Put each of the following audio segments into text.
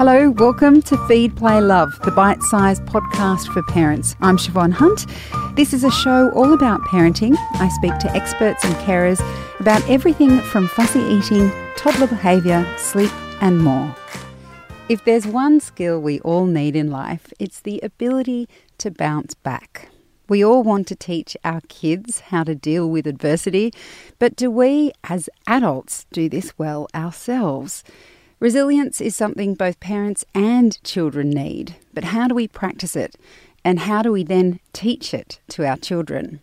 Hello, welcome to Feed, Play, Love, the bite sized podcast for parents. I'm Siobhan Hunt. This is a show all about parenting. I speak to experts and carers about everything from fussy eating, toddler behaviour, sleep, and more. If there's one skill we all need in life, it's the ability to bounce back. We all want to teach our kids how to deal with adversity, but do we as adults do this well ourselves? Resilience is something both parents and children need, but how do we practice it? And how do we then teach it to our children?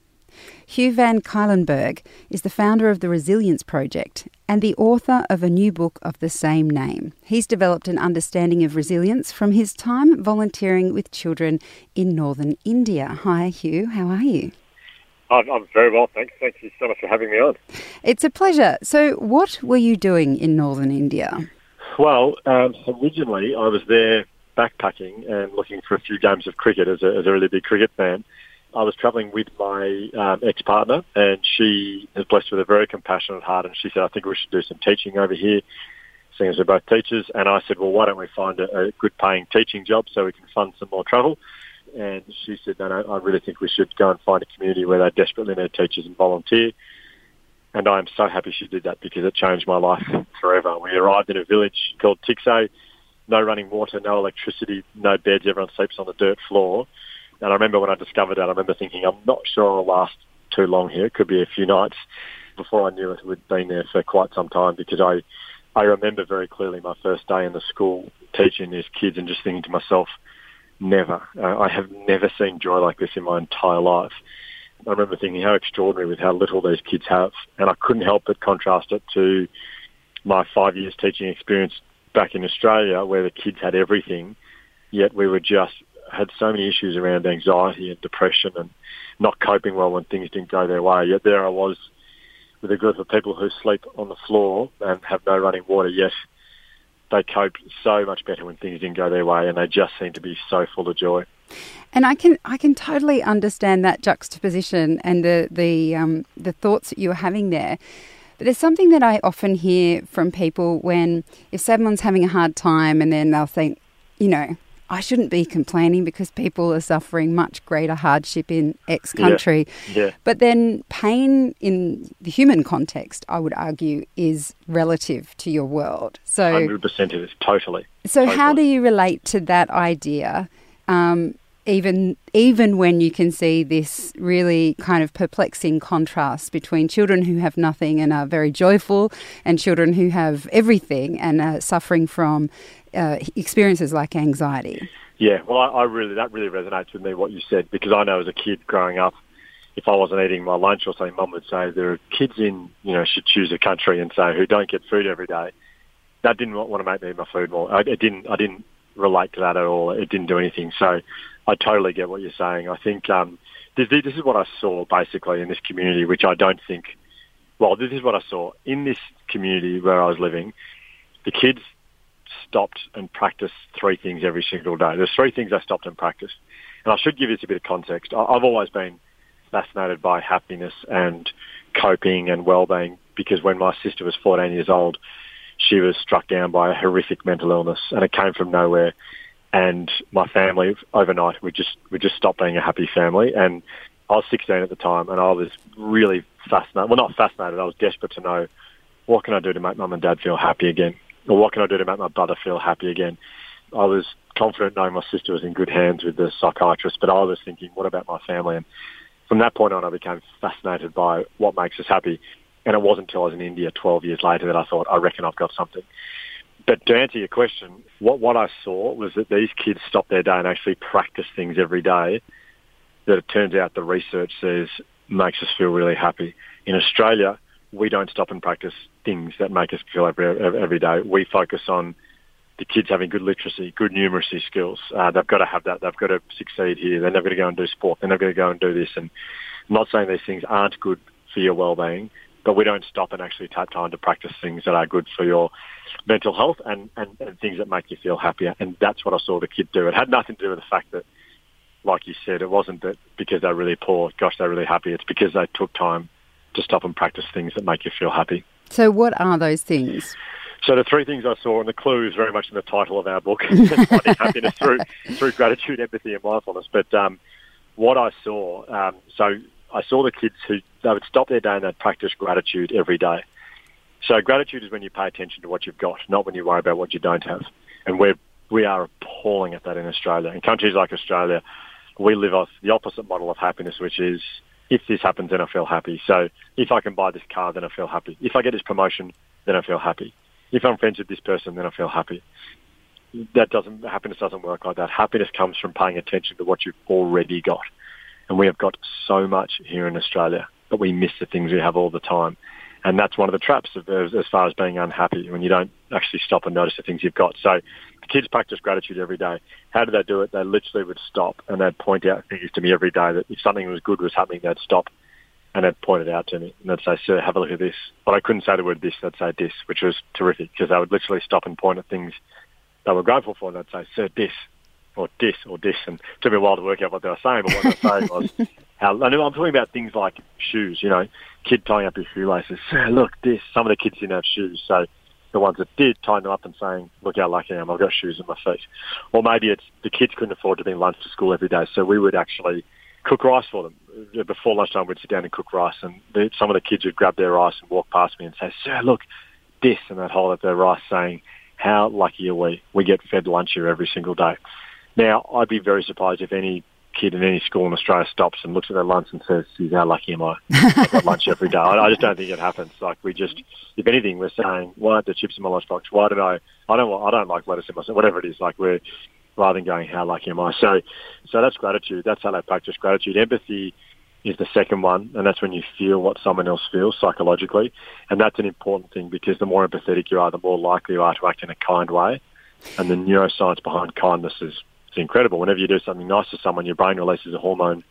Hugh Van Cuylenburg is the founder of the Resilience Project and the author of a new book of the same name. He's developed an understanding of resilience from his time volunteering with children in northern India. Hi, Hugh. How are you? I'm very well, thanks. Thank you so much for having me on. It's a pleasure. So, what were you doing in northern India? Well, um, originally I was there backpacking and looking for a few games of cricket as a, as a really big cricket fan. I was travelling with my um, ex-partner, and she is blessed with a very compassionate heart. And she said, "I think we should do some teaching over here, seeing as we're both teachers." And I said, "Well, why don't we find a, a good-paying teaching job so we can fund some more travel?" And she said, "No, no, I really think we should go and find a community where they desperately need teachers and volunteer." And I'm so happy she did that because it changed my life forever. We arrived in a village called Tikse, no running water, no electricity, no beds, everyone sleeps on the dirt floor. And I remember when I discovered that, I remember thinking, I'm not sure I'll last too long here. It could be a few nights before I knew it. We'd been there for quite some time because I, I remember very clearly my first day in the school teaching these kids and just thinking to myself, never. Uh, I have never seen joy like this in my entire life. I remember thinking how extraordinary with how little these kids have, and I couldn't help but contrast it to my five years teaching experience back in Australia, where the kids had everything, yet we were just had so many issues around anxiety and depression and not coping well when things didn't go their way. Yet there I was with a group of people who sleep on the floor and have no running water. Yet they coped so much better when things didn't go their way, and they just seemed to be so full of joy. And I can I can totally understand that juxtaposition and the the um, the thoughts that you were having there. But there's something that I often hear from people when if someone's having a hard time and then they'll think, you know, I shouldn't be complaining because people are suffering much greater hardship in X country. Yeah, yeah. But then pain in the human context, I would argue, is relative to your world. So 100% it is, totally. So totally. how do you relate to that idea um, even even when you can see this really kind of perplexing contrast between children who have nothing and are very joyful, and children who have everything and are suffering from uh, experiences like anxiety. Yeah, well, I, I really that really resonates with me what you said because I know as a kid growing up, if I wasn't eating my lunch or something, Mum would say there are kids in you know should choose a country and say who don't get food every day. That didn't want to make me eat my food more. I, it didn't. I didn't relate to that at all. It didn't do anything. So I totally get what you're saying. I think um, this, this is what I saw basically in this community, which I don't think. Well, this is what I saw in this community where I was living. The kids stopped and practiced three things every single day. There's three things I stopped and practiced, and I should give this a bit of context. I've always been fascinated by happiness and coping and well-being because when my sister was 14 years old, she was struck down by a horrific mental illness, and it came from nowhere. And my family overnight, we just we just stopped being a happy family. And I was 16 at the time, and I was really fascinated. Well, not fascinated. I was desperate to know what can I do to make mum and dad feel happy again, or what can I do to make my brother feel happy again. I was confident knowing my sister was in good hands with the psychiatrist, but I was thinking, what about my family? And from that point on, I became fascinated by what makes us happy. And it wasn't until I was in India 12 years later that I thought, I reckon I've got something. But to answer your question, what, what I saw was that these kids stop their day and actually practice things every day that it turns out the research says makes us feel really happy. In Australia, we don't stop and practice things that make us feel every, every day. We focus on the kids having good literacy, good numeracy skills. Uh, they've got to have that. They've got to succeed here. They're never going to go and do sport. They're never going to go and do this. And I'm not saying these things aren't good for your well-being, but we don't stop and actually take time to practice things that are good for your mental health and, and, and things that make you feel happier. And that's what I saw the kid do. It had nothing to do with the fact that, like you said, it wasn't that because they're really poor, gosh, they're really happy. It's because they took time to stop and practice things that make you feel happy. So, what are those things? So the three things I saw, and the clue is very much in the title of our book, happiness through through gratitude, empathy, and mindfulness. But um, what I saw, um, so I saw the kids who they would stop their day and they'd practice gratitude every day. So gratitude is when you pay attention to what you've got, not when you worry about what you don't have. And we're we are appalling at that in Australia. In countries like Australia, we live off the opposite model of happiness, which is if this happens, then I feel happy. So if I can buy this car, then I feel happy. If I get this promotion, then I feel happy. If I'm friends with this person, then I feel happy. That doesn't happiness doesn't work like that. Happiness comes from paying attention to what you've already got, and we have got so much here in Australia, but we miss the things we have all the time. And that's one of the traps of, as far as being unhappy when you don't actually stop and notice the things you've got. So the kids practice gratitude every day. How do they do it? They literally would stop and they'd point out things to me every day that if something was good was happening, they'd stop and they'd point it out to me and they'd say, "Sir, have a look at this." But I couldn't say the word "this." They'd say "this," which was terrific because they would literally stop and point at things they were grateful for, and they'd say, "Sir, this," or "this," or "this," and it took me a while to work out what they were saying. But what they were saying was how. And I'm talking about things like shoes. You know, kid tying up his shoelaces. Look, this. Some of the kids didn't have shoes, so the ones that did tying them up and saying, "Look how lucky I am! I've got shoes on my feet." Or maybe it's the kids couldn't afford to bring lunch to school every day, so we would actually cook rice for them. Before lunchtime, we'd sit down and cook rice, and the, some of the kids would grab their rice and walk past me and say, "Sir, look, this," and they'd hold up their rice, saying, "How lucky are we? We get fed lunch here every single day." Now, I'd be very surprised if any kid in any school in Australia stops and looks at their lunch and says, "Geez, how lucky am I? I got lunch every day." I, I just don't think it happens. Like we just, if anything, we're saying, "Why aren't there chips in my lunchbox? Why did I? I don't. I don't like lettuce in my whatever it is." Like we're rather than going, "How lucky am I?" So, so that's gratitude. That's how they practice gratitude. Empathy is the second one, and that's when you feel what someone else feels psychologically, and that's an important thing because the more empathetic you are, the more likely you are to act in a kind way. And the neuroscience behind kindness is it's incredible. Whenever you do something nice to someone, your brain releases a hormone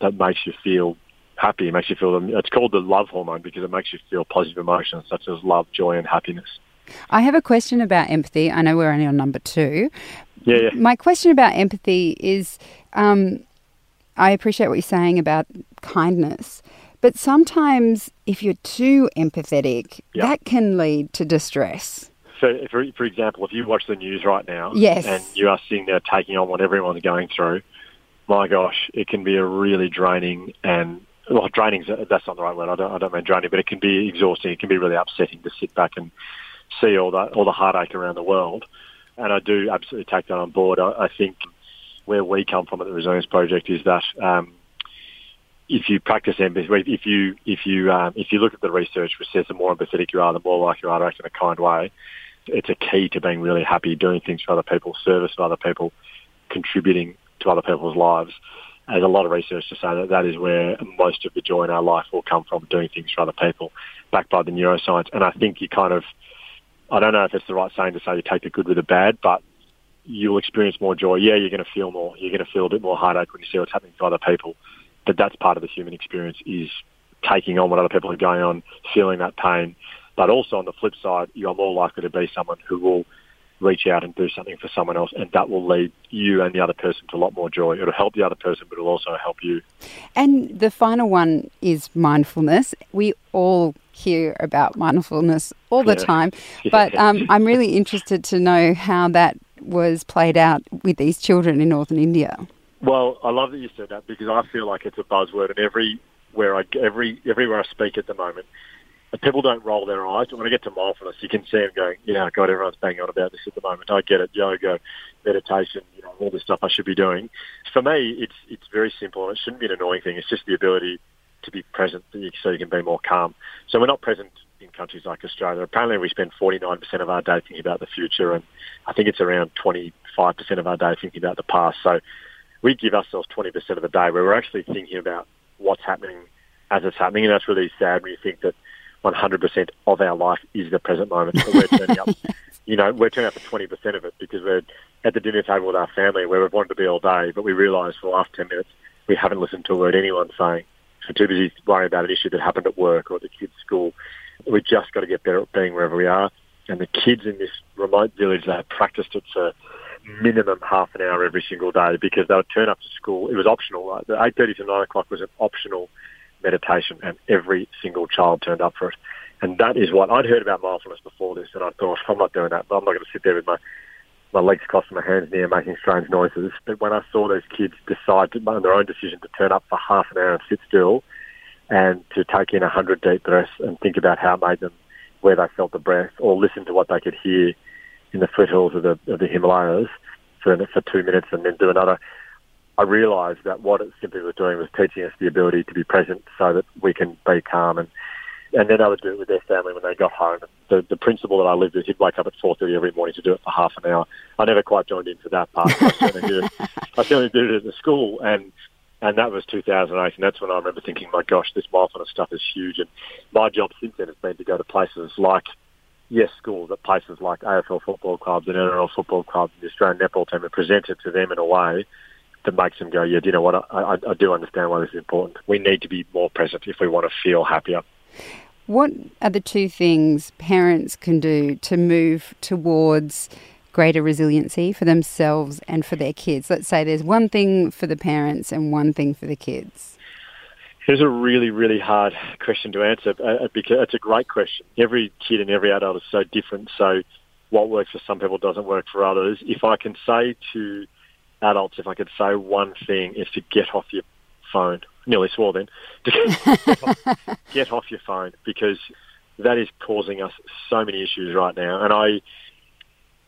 that makes you feel happy. It makes you feel. It's called the love hormone because it makes you feel positive emotions such as love, joy, and happiness. I have a question about empathy. I know we're only on number two. Yeah. yeah. My question about empathy is, um, I appreciate what you're saying about kindness. But sometimes, if you're too empathetic, Yeah. that can lead to distress. So, for, for example, if you watch the news right now Yes. and you are sitting there taking on what everyone's going through, my gosh, it can be a really draining and well, draining. That's not the right word. I don't, I don't mean draining, but it can be exhausting. It can be really upsetting to sit back and see all that all the heartache around the world. And I do absolutely take that on board. I, I think where we come from at the Resilience Project is that um, if you practice empathy, if you if you um, if you look at the research which says the more empathetic you are, the more likely you are to act in a kind way. It's a key to being really happy, doing things for other people, service to other people, contributing to other people's lives. There's a lot of research to say that that is where most of the joy in our life will come from, doing things for other people, backed by the neuroscience. And I think you kind of, I don't know if it's the right saying to say you take the good with the bad, but you'll experience more joy. Yeah, you're going to feel more. You're going to feel a bit more heartache when you see what's happening to other people. But that's part of the human experience is taking on what other people are going on, feeling that pain. But also on the flip side, you are more likely to be someone who will reach out and do something for someone else, and that will lead you and the other person to a lot more joy. It'll help the other person, but it'll also help you. And the final one is mindfulness. We all hear about mindfulness all the Yeah. time, but um, I'm really interested to know how that was played out with these children in northern India. Well, I love that you said that because I feel like it's a buzzword, and everywhere I every everywhere I speak at the moment, people don't roll their eyes. When I get to mindfulness, you can see them going, "Yeah, God, everyone's banging on about this at the moment. I get it. Yoga, meditation, you know, all this stuff I should be doing." For me, it's it's very simple, and it shouldn't be an annoying thing. It's just the ability to be present, so you can be more calm. So we're not present in countries like Australia. Apparently, we spend 49% of our day thinking about the future, and I think it's around 25% of our day thinking about the past. So we give ourselves 20% of the day where we're actually thinking about what's happening as it's happening, and that's really sad when you think that 100% of our life is the present moment. But we're turning up, you know, we're turning up for 20% of it because we're at the dinner table with our family where we've wanted to be all day, but we realise for the last 10 minutes we haven't listened to a word anyone's saying. We're too busy worrying about an issue that happened at work or at the kids' school. We've just got to get better at being wherever we are. And the kids in this remote village, they have practiced it for minimum half an hour every single day because they would turn up to school. It was optional. Right? The 8.30 to 9 o'clock was an optional meditation and every single child turned up for it. And that is what I'd heard about mindfulness before this, and I thought, I'm not doing that. But I'm not going to sit there with my my legs crossed and my hands near making strange noises. But when I saw those kids decide to, on their own decision to turn up for half an hour and sit still and to take in a hundred deep breaths and think about how it made them, where they felt the breath, or listen to what they could hear in the foothills of the, of the Himalayas for, for two minutes and then do another, I realised that what it simply was doing was teaching us the ability to be present so that we can be calm and and then I would do it with their family when they got home. The, the principal that I lived with, he'd wake up at 4.30 every morning to do it for half an hour. I never quite joined into that part. I certainly did it. I certainly did it at the school, and and that was 2008, and that's when I remember thinking, my gosh, this mindfulness stuff is huge. And my job since then has been to go to places like, yes, schools, but places like AFL football clubs and NRL football clubs and the Australian netball team and present it to them in a way that makes them go, yeah, do you know what, I, I, I do understand why this is important. We need to be more present if we want to feel happier. What are the two things parents can do to move towards greater resiliency for themselves and for their kids? Let's say there's one thing for the parents and one thing for the kids. It's a really, really hard question to answer uh, uh, because it's a great question. Every kid and every adult is so different. So what works for some people doesn't work for others. If I can say to adults, if I could say one thing, is to get off your phone. Nearly swore then. get off your phone because that is causing us so many issues right now. And I,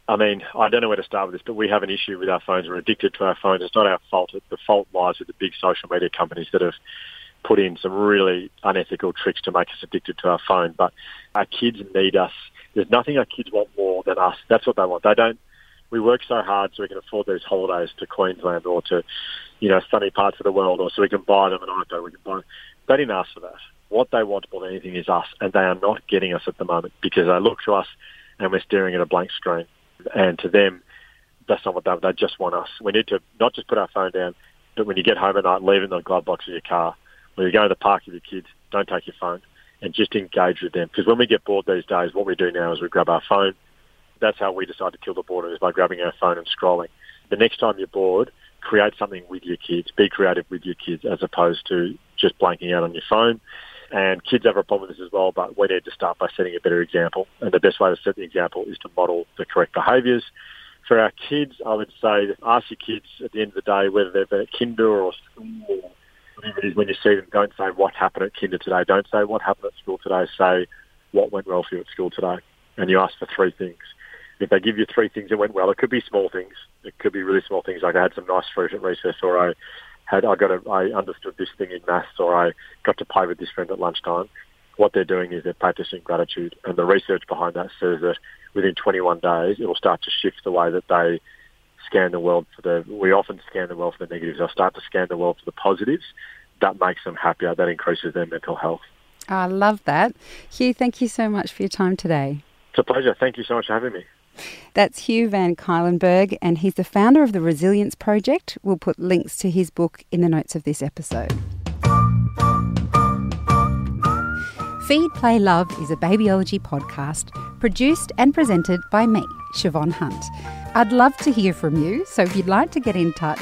I mean, I don't know where to start with this, but we have an issue with our phones. We're addicted to our phones. It's not our fault. The fault lies with the big social media companies that have put in some really unethical tricks to make us addicted to our phone. But our kids need us. There's nothing our kids want more than us. That's what they want. They don't we work so hard so we can afford these holidays to Queensland or to, you know, sunny parts of the world, or so we can buy them an iPhone. We can buy. They didn't ask for that. What they want more than anything is us, and they are not getting us at the moment because they look to us and we're staring at a blank screen. And to them, that's not what they. They just want us. We need to not just put our phone down, but when you get home at night, leave it in the glove box of your car. When you go to the park with your kids, don't take your phone and just engage with them. Because when we get bored these days, what we do now is we grab our phone, that's how we decide to kill the boredom is by grabbing our phone and scrolling. The next time you're bored, create something with your kids. Be creative with your kids as opposed to just blanking out on your phone. And kids have a problem with this as well, but we need to start by setting a better example. And the best way to set the example is to model the correct behaviours. For our kids, I would say ask your kids at the end of the day, whether they're at kinder or school or whatever it is, when you see them, don't say what happened at kinder today. Don't say what happened at school today. Say what went well for you at school today. And you ask for three things if they give you three things that went well, it could be small things. It could be really small things like I had some nice fruit at recess, or I had I got a, I understood this thing in maths, or I got to play with this friend at lunchtime. What they're doing is they're practicing gratitude, and the research behind that says that within 21 days it will start to shift the way that they scan the world for the. We often scan the world for the negatives. They'll start to scan the world for the positives. That makes them happier. That increases their mental health. I love that, Hugh. Thank you so much for your time today. It's a pleasure. Thank you so much for having me. That's Hugh Van Cuylenburg, and he's the founder of the Resilience Project. We'll put links to his book in the notes of this episode. Feed, Play, Love is a babyology podcast produced and presented by me, Siobhan Hunt. I'd love to hear from you, so if you'd like to get in touch,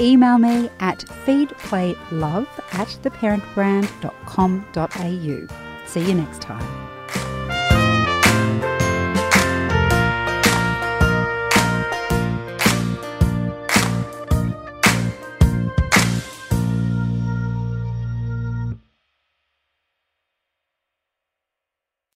email me at feedplaylove at theparentbrand.com.au. See you next time.